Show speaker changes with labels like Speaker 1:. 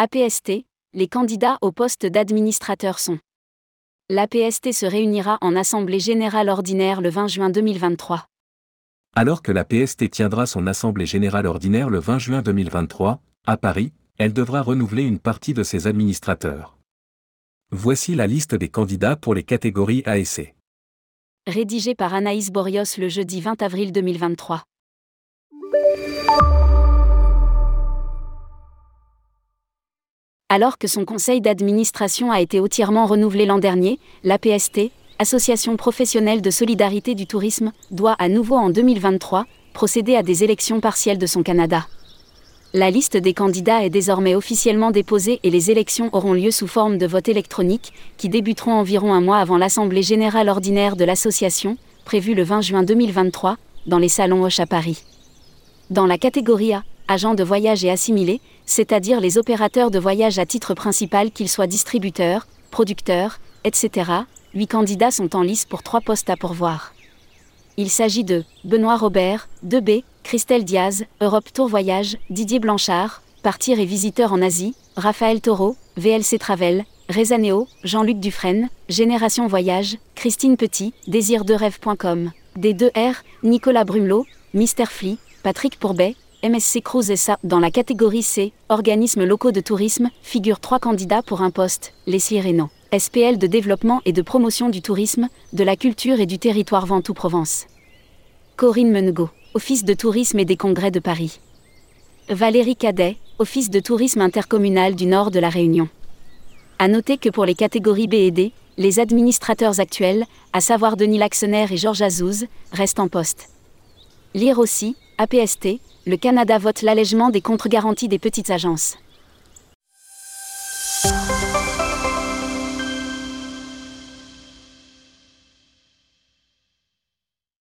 Speaker 1: APST, les candidats au poste d'administrateur sont. L'APST se réunira en Assemblée générale ordinaire le 20 juin 2023.
Speaker 2: Alors que la PST tiendra son Assemblée générale ordinaire le 20 juin 2023, à Paris, elle devra renouveler une partie de ses administrateurs. Voici la liste des candidats pour les catégories A et C.
Speaker 1: Rédigé par Anaïs Borios le jeudi 20 avril 2023. Alors que son conseil d'administration a été entièrement renouvelé l'an dernier, l'APST, Association professionnelle de solidarité du tourisme, doit à nouveau en 2023 procéder à des élections partielles de son Canada. La liste des candidats est désormais officiellement déposée et les élections auront lieu sous forme de vote électronique, qui débuteront environ un mois avant l'Assemblée générale ordinaire de l'association, prévue le 20 juin 2023, dans les salons Hoche à Paris. Dans la catégorie A, agents de voyage et assimilés, c'est-à-dire les opérateurs de voyage à titre principal qu'ils soient distributeurs, producteurs, etc., huit candidats sont en lice pour trois postes à pourvoir. Il s'agit de Benoît Robert, 2B, Christelle Diaz, Europe Tour Voyage, Didier Blanchard, Partir et Visiteur en Asie, Raphaël Taureau, VLC Travel, Rezaneo, Jean-Luc Dufresne, Génération Voyage, Christine Petit, Désir-de-rêve.com, D2R, Nicolas Brumelot, Mister Flea, Patrick Pourbet, MSC Cruise SA. Dans la catégorie C, organismes locaux de tourisme, figurent trois candidats pour un poste, Leslie Reynaud. SPL de développement et de promotion du tourisme, de la culture et du territoire Ventoux-Provence. Corinne Mengo, Office de tourisme et des congrès de Paris. Valérie Cadet, Office de tourisme intercommunal du Nord de la Réunion. À noter que pour les catégories B et D, les administrateurs actuels, à savoir Denis Laxener et Georges Azouz, restent en poste. Lire aussi, APST, le Canada vote l'allègement des contre-garanties des petites agences.